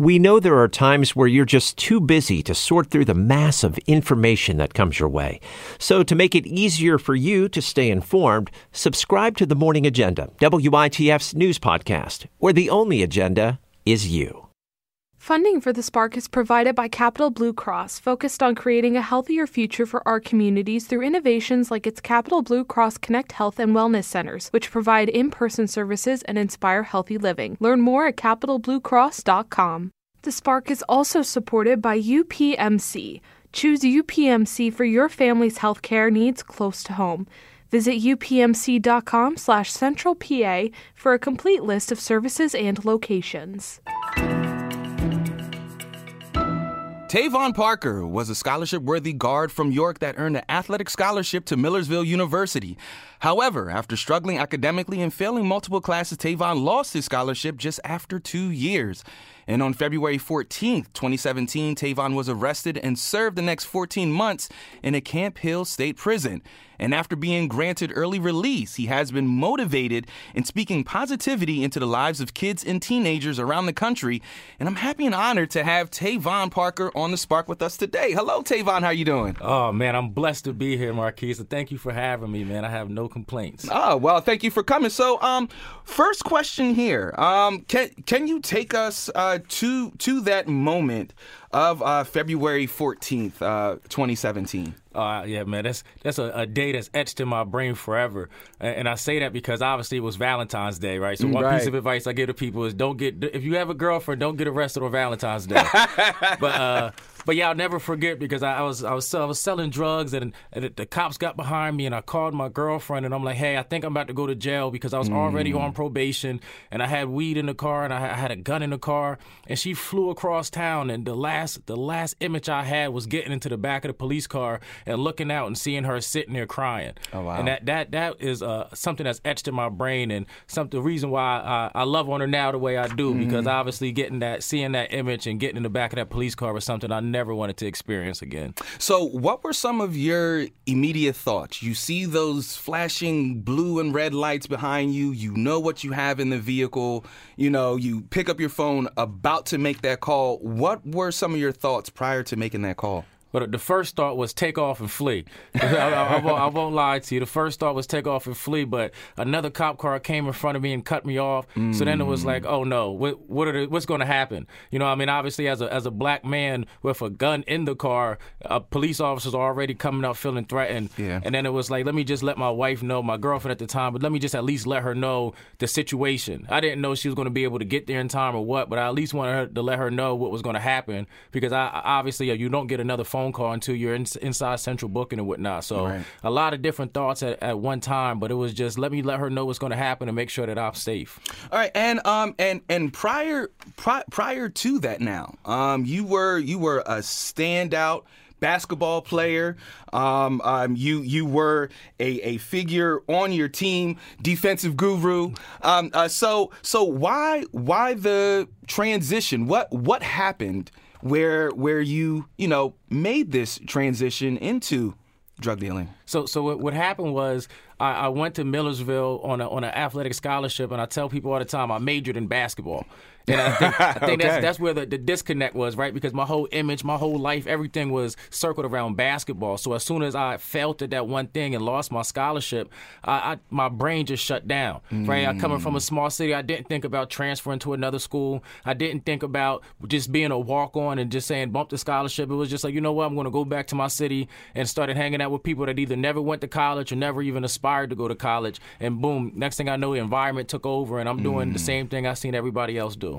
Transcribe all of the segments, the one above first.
We know there are times where you're just too busy to sort through the mass of information that comes your way. So, to make it easier for you to stay informed, subscribe to the Morning Agenda, WITF's news podcast, where the only agenda is you. Funding for the Spark is provided by Capital Blue Cross, focused on creating a healthier future for our communities through innovations like its Capital Blue Cross Connect Health and Wellness Centers, which provide in person services and inspire healthy living. Learn more at capitalbluecross.com. The Spark is also supported by UPMC. Choose UPMC for your family's healthcare needs close to home. Visit upmc.com slash centralpa for a complete list of services and locations. Tavon Parker was a scholarship worthy guard from York that earned an athletic scholarship to Millersville University. However, after struggling academically and failing multiple classes, Tavon lost his scholarship just after two years. And on February 14th, 2017, Tavon was arrested and served the next 14 months in a Camp Hill state prison. And after being granted early release, he has been motivated in speaking positivity into the lives of kids and teenagers around the country. And I'm happy and honored to have Tavon Parker on the Spark with us today. Hello, Tavon. How you doing? Oh man, I'm blessed to be here, Marquise. And thank you for having me, man. I have no complaints. Oh well, thank you for coming. So, um, first question here. Um, can can you take us uh, to to that moment of uh, February 14th, uh, 2017? Uh, yeah, man, that's that's a, a, day that's etched in my brain forever, and, and, I say that because obviously it was Valentine's Day, right? So one right. piece of advice I give to people is don't get if you have a girlfriend, don't get arrested on Valentine's Day. but uh, but yeah, I'll never forget because I, I was I was I was selling drugs and, and, the cops got behind me and I called my girlfriend and I'm like, hey, I think I'm about to go to jail because I was mm. already on probation and I had weed in the car and I, I had a gun in the car and she flew across town and the last the last image I had was getting into the back of the police car and looking out and seeing her sitting there crying. Oh wow! And that that that is uh, something that's etched in my brain and something the reason why I, I love on her now the way I do mm. because obviously getting that seeing that image and getting in the back of that police car was something I never wanted to experience again. So, what were some of your immediate thoughts? You see those flashing blue and red lights behind you, you know what you have in the vehicle, you know, you pick up your phone about to make that call. What were some of your thoughts prior to making that call? But the first thought was take off and flee. I, I, I, won't, I, won't, lie to you. The first thought was take off and flee, but another cop car came in front of me and cut me off. Mm. So then it was like, oh no, what, what the, what's going to happen? You know, I mean, obviously as a as a black man with a gun in the car, a police officers already coming up feeling threatened. Yeah. And then it was like, let me just let my wife know, my girlfriend at the time, but let me just at least let her know the situation. I didn't know she was going to be able to get there in time or what, but I at least wanted her to let her know what was going to happen because I obviously you don't get another phone call until you're in, inside central booking and whatnot. So right. a lot of different thoughts at, at one time, but it was just let me let her know what's going to happen and make sure that I'm safe. All right, and um and and prior pri- prior to that, now um you were you were a standout basketball player. Um, um, you you were a, a figure on your team, defensive guru. Um, uh, so so why why the transition? What what happened where where you you know made this transition into drug dealing. So so what, what happened was I, I, went to Millersville on a, on an athletic scholarship, and I tell people all the time I majored in basketball. And I think, I think okay. that's, that's where the, the disconnect was, right? Because my whole image, my whole life, everything was circled around basketball. So as soon as I felt at that one thing and lost my scholarship, I, I my brain just shut down, mm. right? I coming from a small city, I didn't think about transferring to another school. I didn't think about just being a walk on and just saying bump the scholarship. It was just like, you know what, I'm going to go back to my city and started hanging out with people that either never went to college or never even aspired to go to college. And boom, next thing I know, the environment took over and I'm doing mm. the same thing I seen everybody else do.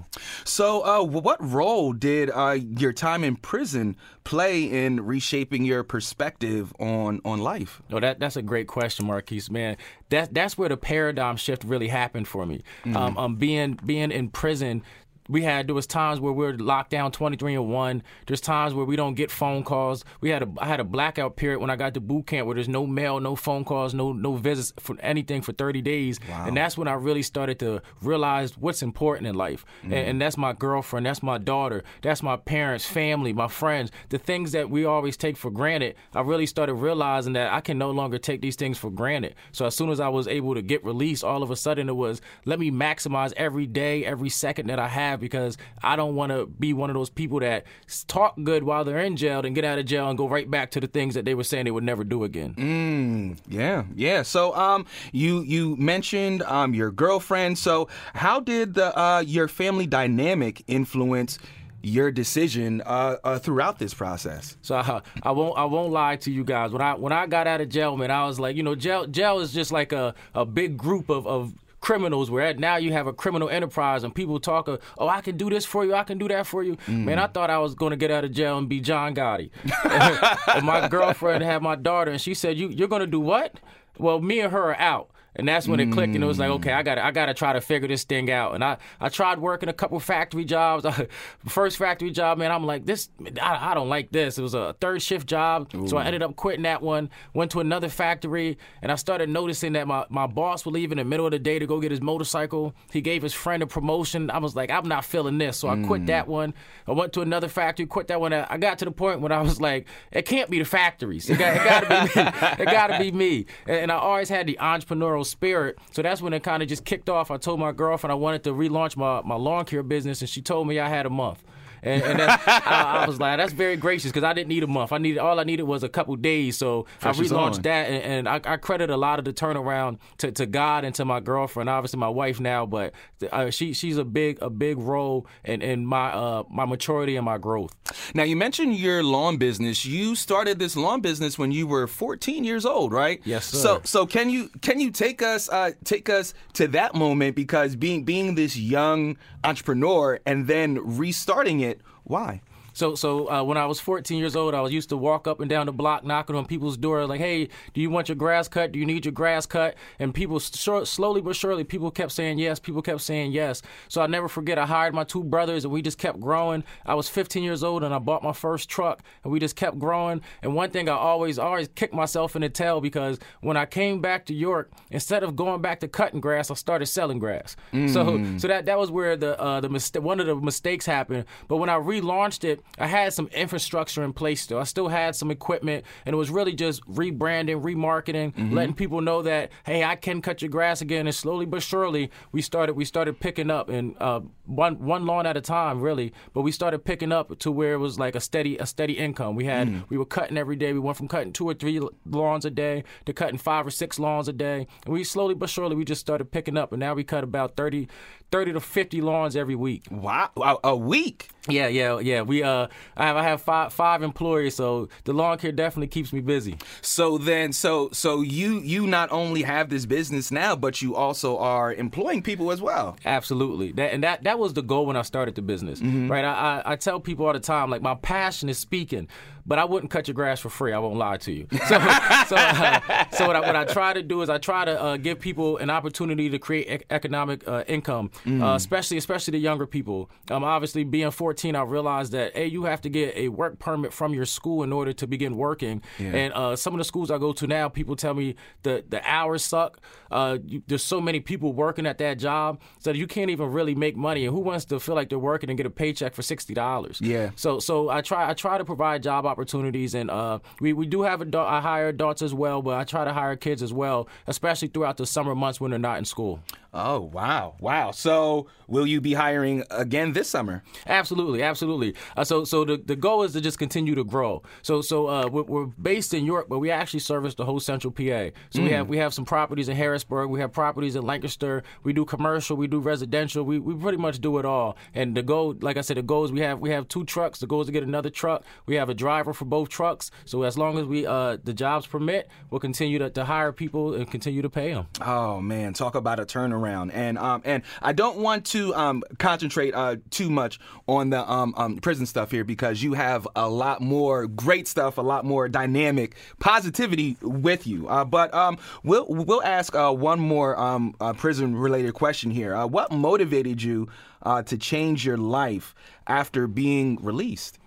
So, uh, what role did uh, your time in prison play in reshaping your perspective on on life? Oh, that that's a great question, Marquise. Man, that that's where the paradigm shift really happened for me. Mm-hmm. Um, um, being being in prison we had there was times where we are locked down 23 and 1 there's times where we don't get phone calls. We had a i had a blackout period when i got to boot camp where there's no mail no phone calls no no visits for anything for 30 days. Wow. and that's when i really started to realize what's important in life. Mm. and, and, that's my girlfriend that's my daughter that's my parents family my friends the things that we always take for granted. I really started realizing that i can no longer take these things for granted. So as soon as i was able to get released all of a sudden it was let me maximize every day every second that i have have because I don't want to be one of those people that talk good while they're in jail and get out of jail and go right back to the things that they were saying they would never do again. Mm, yeah, yeah. So um, you you mentioned um your girlfriend. So how did the uh your family dynamic influence? your decision uh, uh, throughout this process. So uh, I won't I won't lie to you guys. When I when I got out of jail, man, I was like, you know, jail jail is just like a, a big group of, of criminals where at. Now you have a criminal enterprise and people talk of, oh I can do this for you I can do that for you. Mm. man I thought I was going to get out of jail and be John Gotti. And my girlfriend had my daughter and she said you you're going to do what? Well me and her are out and that's when it clicked, and it was like, okay, I got I got to try to figure this thing out. And I, I tried working a couple factory jobs. First factory job, man, I'm like, this, I, I don't like this. It was a third shift job, Ooh. so I ended up quitting that one. Went to another factory, and I started noticing that my, my boss would leave in the middle of the day to go get his motorcycle. He gave his friend a promotion. I was like, I'm not feeling this, so I mm. quit that one. I went to another factory, quit that one. I got to the point when I was like, it can't be the factories. It got, it got to be me. It got to be me. And, and I always had the entrepreneurial spirit. So that's when it kind of just kicked off. I told my girlfriend I wanted to relaunch my, my lawn care business, and she told me I had a month. And, and I, I, was like, that's very gracious because I didn't need a month. I needed all I needed was a couple days. So Fresh I relaunched that, and, and I, I, credit a lot of the turnaround to, to God and to my girlfriend, obviously my wife now, but uh, she she's a big a big role in, in my uh, my maturity and my growth. Now you mentioned your lawn business. You started this lawn business when you were 14 years old, right? Yes, sir. So so can you can you take us uh, take us to that moment because being being this young entrepreneur and then restarting it why? So, so uh, when I was 14 years old, I was used to walk up and down the block, knocking on people's door, like, "Hey, do you want your grass cut? Do you need your grass cut?" And people, slowly but surely, people kept saying yes. People kept saying yes. So I never forget. I hired my two brothers, and we just kept growing. I was 15 years old, and I bought my first truck, and we just kept growing. And one thing I always, always kicked myself in the tail because when I came back to York, instead of going back to cutting grass, I started selling grass. Mm. So, so that that was where the uh, the mistake, one of the mistakes happened. But when I relaunched it I had some infrastructure in place still. I still had some equipment, and it was really just rebranding, remarketing, mm-hmm. letting people know that hey, I can cut your grass again. And slowly but surely, we started we started picking up, and uh, one one lawn at a time, really. But we started picking up to where it was like a steady a steady income. We had mm. we were cutting every day. We went from cutting two or three lawns a day to cutting five or six lawns a day, and we slowly but surely we just started picking up, and now we cut about 30, 30 to fifty lawns every week. Wow, a week. Yeah, yeah, yeah. We uh, I have I have five five employees, so the lawn care definitely keeps me busy. So then, so so you you not only have this business now, but you also are employing people as well. Absolutely, that and that that was the goal when I started the business. Mm-hmm. Right, I, I I tell people all the time, like my passion is speaking, but I wouldn't cut your grass for free. I won't lie to you. So, so, uh, so what, I, what I try to do is I try to uh, give people an opportunity to create e- economic uh, income, uh, mm. especially especially the younger people. Um, obviously, being 14, I realized that hey, you have to get a work permit from your school in order to begin working. Yeah. And uh, some of the schools I go to now, people tell me the the hours suck. Uh, you, there's so many people working at that job, so you can't even really make money. And who wants to feel like they're working and get a paycheck for sixty dollars? Yeah. So so I try I try to provide job opportunities, and uh, we we do have adult, I hire adults as well, but I try to hire kids as well, especially throughout the summer months when they're not in school. Oh wow, wow! So will you be hiring again this summer? Absolutely, absolutely. Uh, so so the, the goal is to just continue to grow. So so uh, we're, we're, based in York, but we actually service the whole Central PA. So mm. we have we have some properties in Harrisburg, we have properties in Lancaster. We do commercial, we do residential. We we pretty much do it all. And the goal, like I said, the goal is we have we have two trucks. The goal is to get another truck. We have a driver for both trucks. So as long as we uh, the jobs permit, we'll continue to, to hire people and continue to pay them. Oh man, talk about a turnaround around. And um, and I don't want to um, concentrate uh, too much on the um, um, prison stuff here because you have a lot more great stuff, a lot more dynamic positivity with you. Uh, but um, we'll we'll ask uh, one more um, uh, prison related question here. Uh, what motivated you uh, to change your life after being released?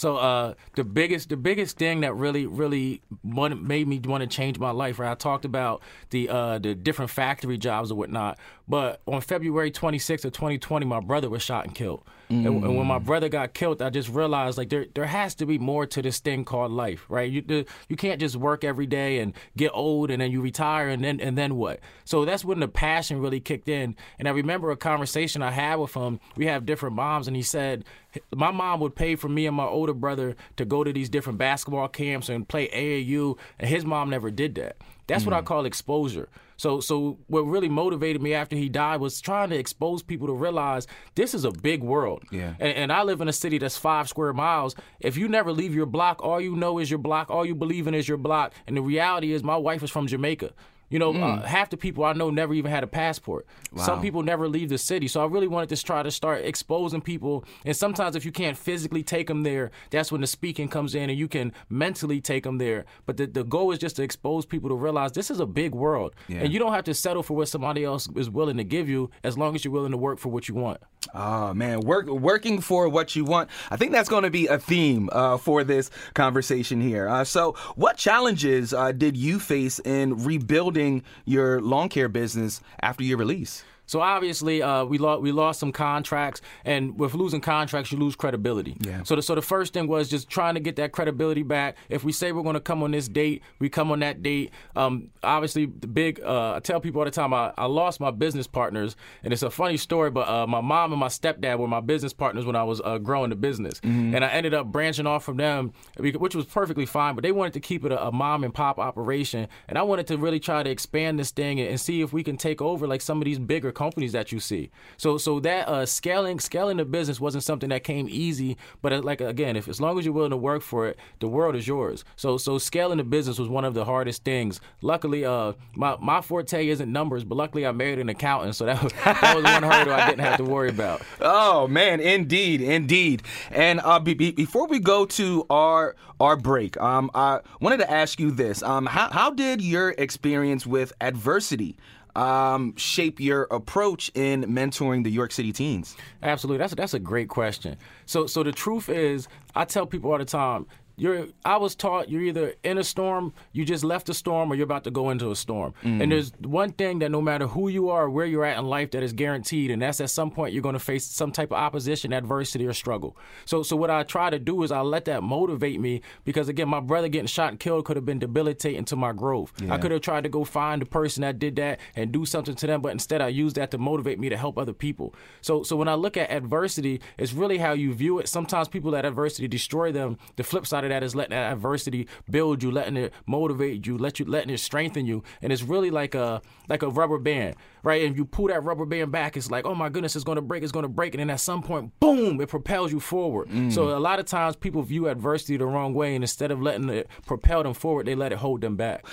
So uh, the biggest the biggest thing that really really made me want to change my life, right? I talked about the uh, the different factory jobs and whatnot, but on February 26th of 2020, my brother was shot and killed. Mm. And, and, when my brother got killed, I just realized like there there has to be more to this thing called life, right? You the, you can't just work every day and get old and then you retire and then and then what? So that's when the passion really kicked in. And I remember a conversation I had with him. We have different moms, and he said my mom would pay for me and my older brother to go to these different basketball camps and play AAU, and his mom never did that. That's mm-hmm. what I mm. call exposure. So, so what really motivated me after he died was trying to expose people to realize this is a big world. Yeah. And, and, I live in a city that's five square miles. If you never leave your block, all you know is your block. All you believe in is your block. And the reality is, my wife is from Jamaica. You know, mm. uh, half the people I know never even had a passport. Wow. Some people never leave the city. So I really wanted to try to start exposing people. And sometimes if you can't physically take them there, that's when the speaking comes in and you can mentally take them there. But the, the goal is just to expose people to realize this is a big world. Yeah. And you don't have to settle for what somebody else is willing to give you as long as you're willing to work for what you want. Oh man, work working for what you want. I think that's going to be a theme uh, for this conversation here. Uh, so, what challenges uh, did you face in rebuilding your lawn care business after your release? So obviously, uh, we lost we lost some contracts, and with losing contracts, you lose credibility. Yeah. So the so the first thing was just trying to get that credibility back. If we say we're going to come on this date, we come on that date. Um, obviously, the big uh, I tell people all the time I, I lost my business partners, and it's a funny story, but uh, my mom and my stepdad were my business partners when I was uh, growing the business, mm-hmm. and I ended up branching off from them, which was perfectly fine. But they wanted to keep it a, a mom and pop operation, and I wanted to really try to expand this thing and, and see if we can take over like some of these bigger companies that you see. So so that uh, scaling scaling the business wasn't something that came easy. But uh, like again, if as long as you're willing to work for it, the world is yours. So so scaling the business was one of the hardest things. Luckily, uh, my my forte isn't numbers, but luckily I married an accountant, so that was, that was one hurdle I didn't have to worry about. Oh man, indeed, indeed. And uh, be, be, before we go to our our break, um, I wanted to ask you this: um, how how did your experience with adversity um, shape your approach in mentoring the York City teens? Absolutely, that's that's a great question. So so the truth is, I tell people all the time, you're I was taught you're either in a storm, you just left a storm, or you're about to go into a storm. Mm. And there's one thing that no matter who you are, or where you're at in life, that is guaranteed, and that's at some point you're going to face some type of opposition, adversity, or struggle. So, so what I try to do is I let that motivate me because again, my brother getting shot and killed could have been debilitating to my growth. Yeah. I could have tried to go find the person that did that and do something to them, but instead I used that to motivate me to help other people. So, so when I look at adversity, it's really how you view it. Sometimes people that adversity destroy them. The flip side of that is letting that adversity build you, letting it motivate you, let you letting it strengthen you. And it's really like a like a rubber band, right? And you pull that rubber band back, it's like, oh my goodness, it's gonna break, it's gonna break. And then at some point, boom, it propels you forward. Mm. So a lot of times people view adversity the wrong way, and instead of letting it propel them forward, they let it hold them back.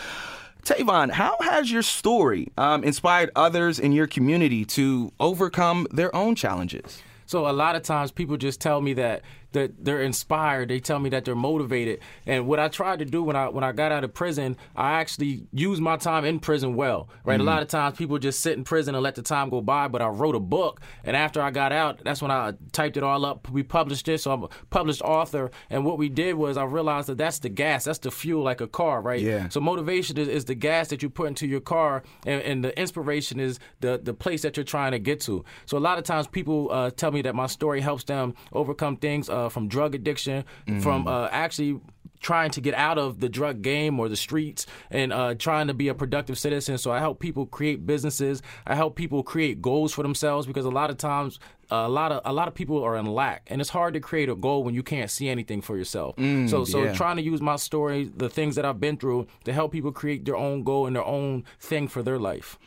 Tavon, how has your story um, inspired others in your community to overcome their own challenges? So a lot of times people just tell me that that they're inspired. They tell me that they're motivated. And what I tried to do when I when I got out of prison, I actually used my time in prison well. Right. Mm-hmm. A lot of times people just sit in prison and let the time go by. But I wrote a book, and after I got out, that's when I typed it all up. We published it, so I'm a published author. And what we did was I realized that that's the gas, that's the fuel, like a car, right? Yeah. So motivation is, is the gas that you put into your car, and, and, the inspiration is the the place that you're trying to get to. So a lot of times people uh, tell me that my story helps them overcome things. Uh, uh, from drug addiction, mm-hmm. from uh, actually trying to get out of the drug game or the streets and uh, trying to be a productive citizen. So I help people create businesses. I help people create goals for themselves because a lot of times a lot of a lot of people are in lack, and it's hard to create a goal when you can't see anything for yourself. Mm, so so yeah. trying to use my story, the things that I've been through, to help people create their own goal and their own thing for their life.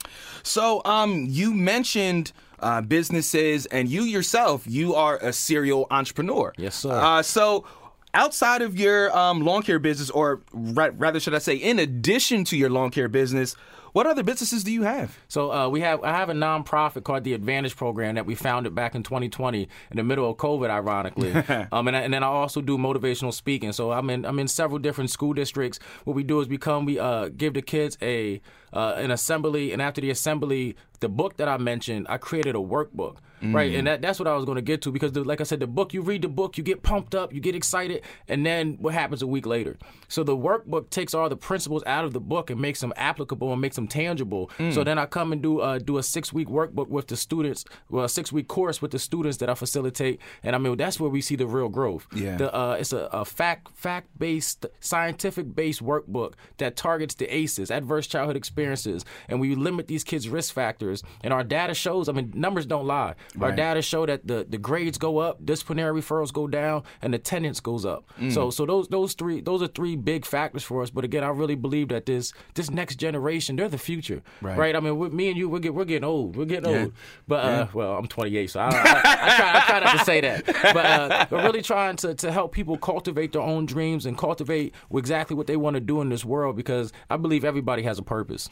So um, you mentioned uh, businesses, and you yourself, you are a serial entrepreneur. Yes, sir. Uh, so outside of your um, lawn care business, or ra- rather, should I say, in addition to your lawn care business, what other businesses do you have? So uh, we have I have a nonprofit called the Advantage Program that we founded back in 2020 in the middle of COVID, ironically. um, and, I, and, then I also do motivational speaking. So I'm in I'm in several different school districts. What we do is we come we uh, give the kids a uh, an assembly, and after the assembly, the book that I mentioned, I created a workbook, mm. right? And that, that's what I was going to get to because, the, like I said, the book, you read the book, you get pumped up, you get excited, and then what happens a week later? So the workbook takes all the principles out of the book and makes them applicable and makes them some tangible. Mm. So then I come and do uh, do a six week workbook with the students, well, a six week course with the students that I facilitate, and I mean that's where we see the real growth. Yeah, the, uh, it's a, a fact fact based, scientific based workbook that targets the ACEs, adverse childhood experiences, and we limit these kids' risk factors. And our data shows, I mean, numbers don't lie. Right. Our data show that the the grades go up, disciplinary referrals go down, and attendance goes up. Mm. So so those those three those are three big factors for us. But again, I really believe that this this next generation, they're the future, right? right? I mean, with me and you, we're, get, we're getting old. We're getting yeah. old. But uh, well, I'm 28, so I, I, I, try, I, try, not to say that. But uh, we're really trying to to help people cultivate their own dreams and cultivate exactly what they want to do in this world because I believe everybody has a purpose.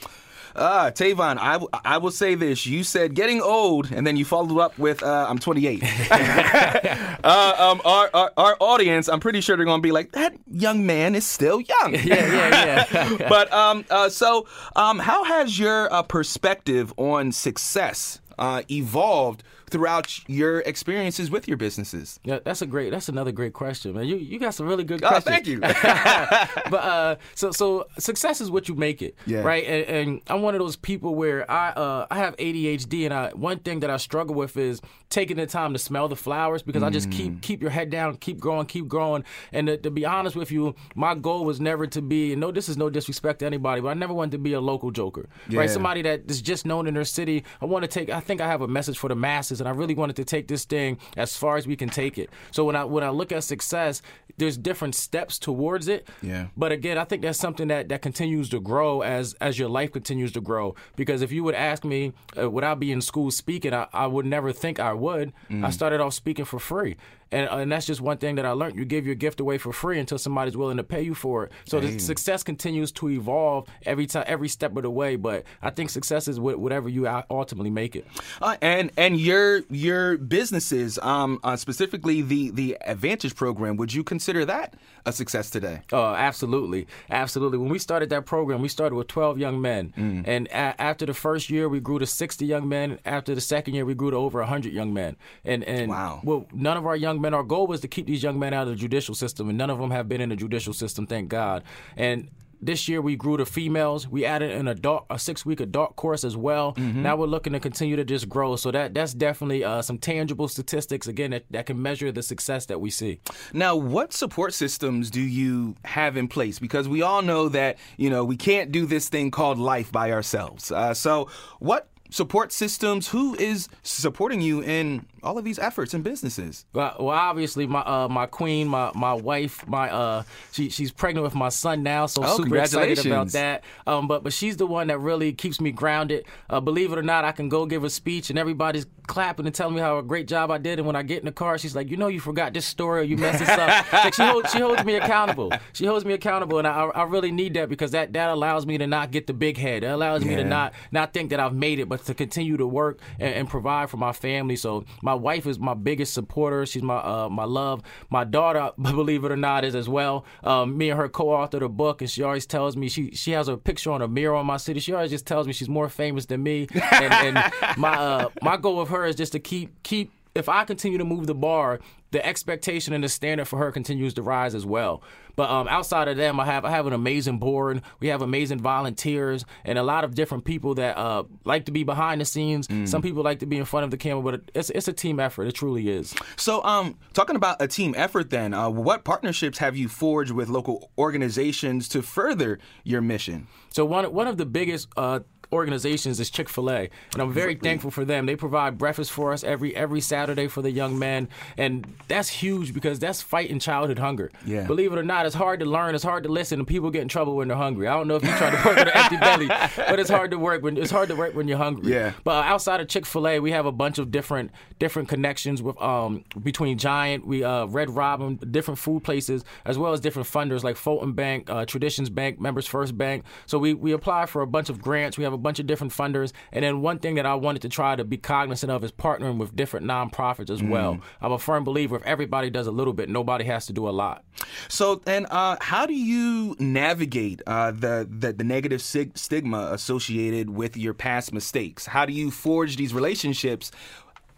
Uh, Tavon, I, w- I will say this. You said getting old, and then you followed up with uh, I'm 28. uh, um, our, our, our, audience, I'm pretty sure they're going to be like, that young man is still young. yeah, yeah, yeah. but um, uh, so, um, how has your uh, perspective on success uh, evolved throughout your experiences with your businesses? Yeah, that's a great. That's another great question, man. You you got some really good oh, questions. thank you. but uh, so so success is what you make it, yeah. right? And, and, I'm one of those people where I uh, I have ADHD, and I one thing that I struggle with is taking the time to smell the flowers because mm. I just keep mm. keep your head down, keep growing, keep growing. And to, to, be honest with you, my goal was never to be. And no, this is no disrespect to anybody, but I never wanted to be a local joker, yeah. right? Somebody that is just known in their city. I want to take. I think I have a message for the masses, and I really wanted to take this thing as far as we can take it. So when I when I look at success, there's different steps towards it. Yeah. But again, I think that's something that that continues to grow as as your life continues to grow. Because if you would ask me, uh, would I be in school speaking? I, I would never think I would. Mm. I started off speaking for free, and, uh, and that's just one thing that I learned. You give your gift away for free until somebody's willing to pay you for it. So Dang. the success continues to evolve every time, every step of the way. But I think success is whatever you ultimately make it. Uh, and and your your businesses, um, uh, specifically the the Advantage program, would you consider that a success today? Oh, absolutely, absolutely. When we started that program, we started with 12 young men, mm. and a- after the first year, we grew to 60 young men. After the second year, we grew to over 100 young men. And and wow. well, none of our young young men. Our goal was to keep these young men out of the judicial system, and none of them have been in the judicial system, thank God. And this year we grew to females. We added an adult, a six week adult course as well. Mm-hmm. Now we're looking to continue to just grow. So that that's definitely uh, some tangible statistics again that, that can measure the success that we see. Now, what support systems do you have in place? Because we all know that you know we can't do this thing called life by ourselves. Uh, so what support systems? Who is supporting you in all of these efforts and businesses? Well, well obviously my uh, my queen, my my wife, my uh, she she's pregnant with my son now, so oh, super excited about that. Um, but but she's the one that really keeps me grounded. Uh, believe it or not, I can go give a speech and everybody's clapping and telling me how a great job I did. And when I get in the car, she's like, you know, you forgot this story or you messed this up. like she holds she holds me accountable. She holds me accountable, and I I really need that because that that allows me to not get the big head. It allows yeah. me to not not think that I've made it, but to continue to work and, and provide for my family. So my wife is my biggest supporter. She's my uh, my love. My daughter, believe it or not, is as well. Um, me and her co-authored a book, and she always tells me she she has a picture on a mirror on my city. She always just tells me she's more famous than me. And, and my uh, my goal with her is just to keep keep if I continue to move the bar, the expectation and the standard for her continues to rise as well. But um, outside of them, I have I have an amazing board. We have amazing volunteers and a lot of different people that uh, like to be behind the scenes. Mm. Some people like to be in front of the camera, but it's it's a team effort. It truly is. So, um, talking about a team effort, then, uh, what partnerships have you forged with local organizations to further your mission? So one one of the biggest uh, organizations is Chick Fil A, and I'm very thankful for them. They provide breakfast for us every every Saturday for the young men, and that's huge because that's fighting childhood hunger. Yeah. Believe it or not, it's hard to learn, it's hard to listen, and people get in trouble when they're hungry. I don't know if you try to work with an empty belly, but it's hard to work when it's hard to work when you're hungry. Yeah. But outside of Chick Fil A, we have a bunch of different different connections with um between Giant, we uh Red Robin, different food places, as well as different funders like Fulton Bank, uh, Traditions Bank, Members First Bank. So we we apply for a bunch of grants. We have a bunch of different funders. And then one thing that I wanted to try to be cognizant of is partnering with different nonprofits as mm. well. I'm a firm believer if everybody does a little bit, nobody has to do a lot. So, and uh, how do you navigate uh, the, the, the negative sig- stigma associated with your past mistakes? How do you forge these relationships?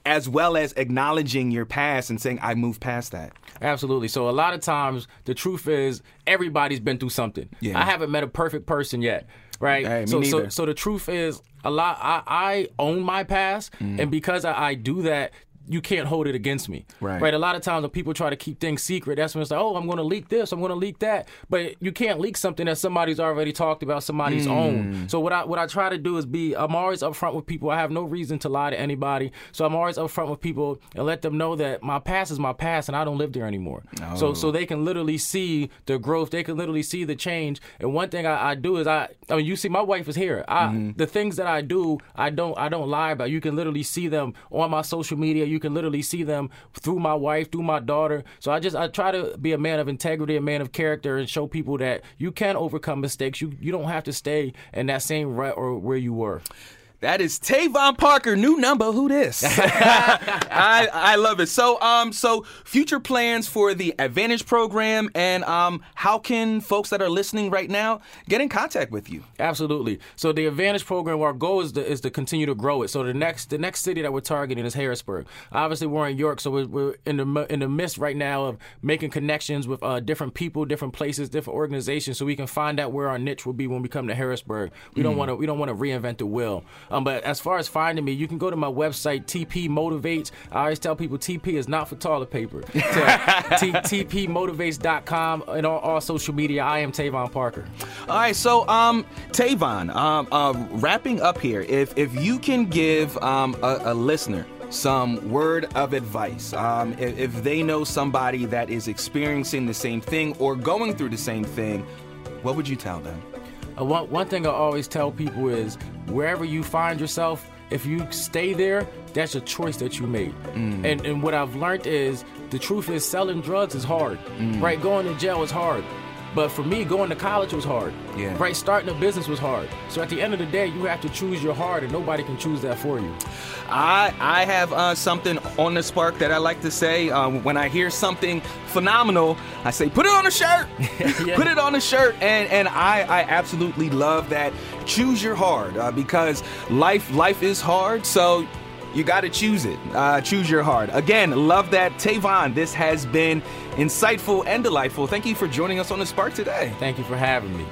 as well as acknowledging your past and saying I moved past that. Absolutely. So a lot of times the truth is everybody's been through something. Yeah. I haven't met a perfect person yet. Right? Hey, so, so so the truth is a lot. I, I own my past, mm. and because I, I do that, you can't hold it against me. Right. Right. A lot of times when people try to keep things secret, that's when it's like, oh, I'm going to leak this, I'm going to leak that. But you can't leak something that somebody's already talked about, somebody's mm. own. So what I what I try to do is be, I'm always upfront with people. I have no reason to lie to anybody. So I'm always upfront with people and let them know that my past is my past and I don't live there anymore. Oh. So so they can literally see the growth. They can literally see the change. And one thing I, I do is I, I mean, you see, my wife is here. I, mm-hmm. The things that I do, I don't I don't lie about. You can literally see them on my social media. You can literally see them them through my wife, through my daughter. So I just I try to be a man of integrity, a man of character, and show people that you can overcome mistakes. You you don't have to stay in that same rut or where you were. That is Tavon Parker, new number. Who this? I I love it. So um so future plans for the Advantage program and um how can folks that are listening right now get in contact with you? Absolutely. So the Advantage program, our goal is to is to continue to grow it. So the next the next city that we're targeting is Harrisburg. Obviously we're in York, so we're, we're in the in the midst right now of making connections with uh, different people, different places, different organizations, so we can find out where our niche will be when we come to Harrisburg. We mm. don't want to we don't want to reinvent the wheel. Um, but as far as finding me, you can go to my website, TP Motivates. I always tell people TP is not for toilet paper. T- TPMotivates.com and all, all social media. I am Tavon Parker. All right, so um, Tavon, um, uh, wrapping up here, if if you can give um, a, a listener some word of advice. Um, if, if, they know somebody that is experiencing the same thing or going through the same thing, what would you tell them? Uh, one, one thing I always tell people is wherever you find yourself, if you stay there, that's a choice that you made. Mm. And, and what I've learned is the truth is selling drugs is hard, mm. right? Going to jail is hard. But for me, going to college was hard. Yeah. Right? Starting a business was hard. So at the end of the day, you have to choose your heart, and nobody can choose that for you. I I have uh, something on the spark that I like to say. Um, when I hear something phenomenal, I say, put it on a shirt. yeah. Put it on a shirt. And and I, I absolutely love that. Choose your heart uh, because life life is hard. So you got to choose it. Uh, choose your heart. Again, love that. Tavon, this has been insightful and delightful. Thank you for joining us on The Spark today. Thank you for having me.